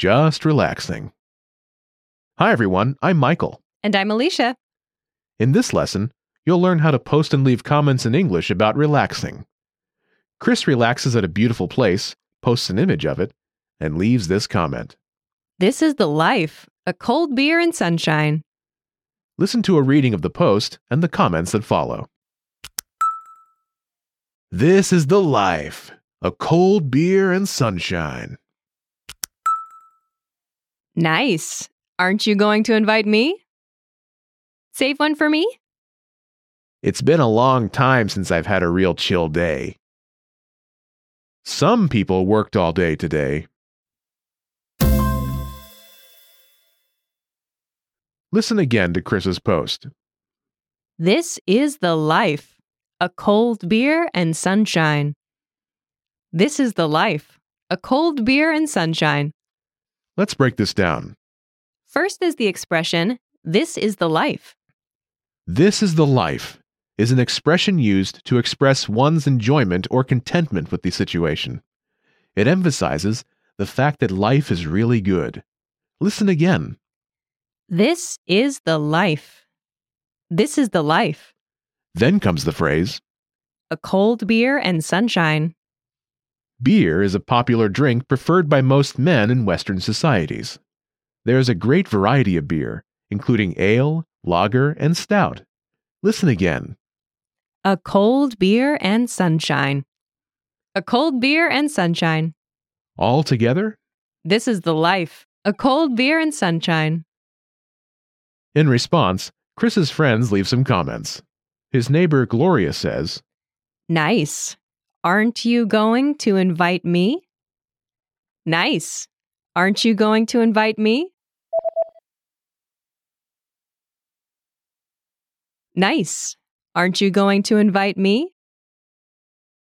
just relaxing. Hi, everyone. I'm Michael. And I'm Alicia. In this lesson, you'll learn how to post and leave comments in English about relaxing. Chris relaxes at a beautiful place, posts an image of it, and leaves this comment. This is the life a cold beer and sunshine. Listen to a reading of the post and the comments that follow. This is the life a cold beer and sunshine. Nice. Aren't you going to invite me? Save one for me? It's been a long time since I've had a real chill day. Some people worked all day today. Listen again to Chris's post. This is the life a cold beer and sunshine. This is the life a cold beer and sunshine. Let's break this down. First is the expression, this is the life. This is the life is an expression used to express one's enjoyment or contentment with the situation. It emphasizes the fact that life is really good. Listen again. This is the life. This is the life. Then comes the phrase A cold beer and sunshine. Beer is a popular drink preferred by most men in Western societies. There is a great variety of beer, including ale, lager, and stout. Listen again. A cold beer and sunshine. A cold beer and sunshine. All together? This is the life. A cold beer and sunshine. In response, Chris's friends leave some comments. His neighbor Gloria says, Nice. Aren't you going to invite me? Nice. Aren't you going to invite me? Nice. Aren't you going to invite me?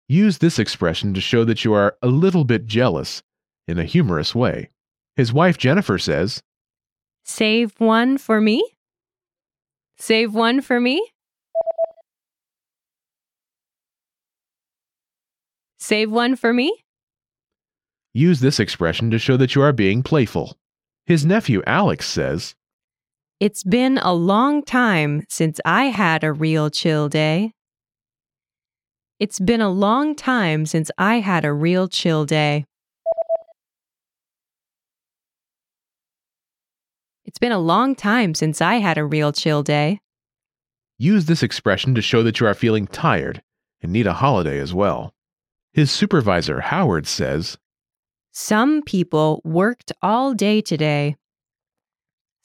Use this expression to show that you are a little bit jealous in a humorous way. His wife Jennifer says, Save one for me? Save one for me? Save one for me? Use this expression to show that you are being playful. His nephew Alex says, It's been a long time since I had a real chill day. It's been a long time since I had a real chill day. It's been a long time since I had a real chill day. Use this expression to show that you are feeling tired and need a holiday as well. His supervisor, Howard, says, Some people worked all day today.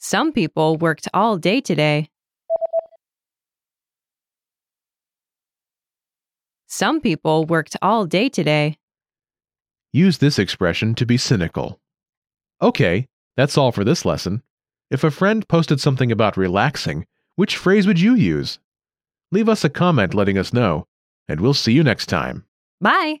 Some people worked all day today. Some people worked all day today. Use this expression to be cynical. Okay, that's all for this lesson. If a friend posted something about relaxing, which phrase would you use? Leave us a comment letting us know, and we'll see you next time. Bye.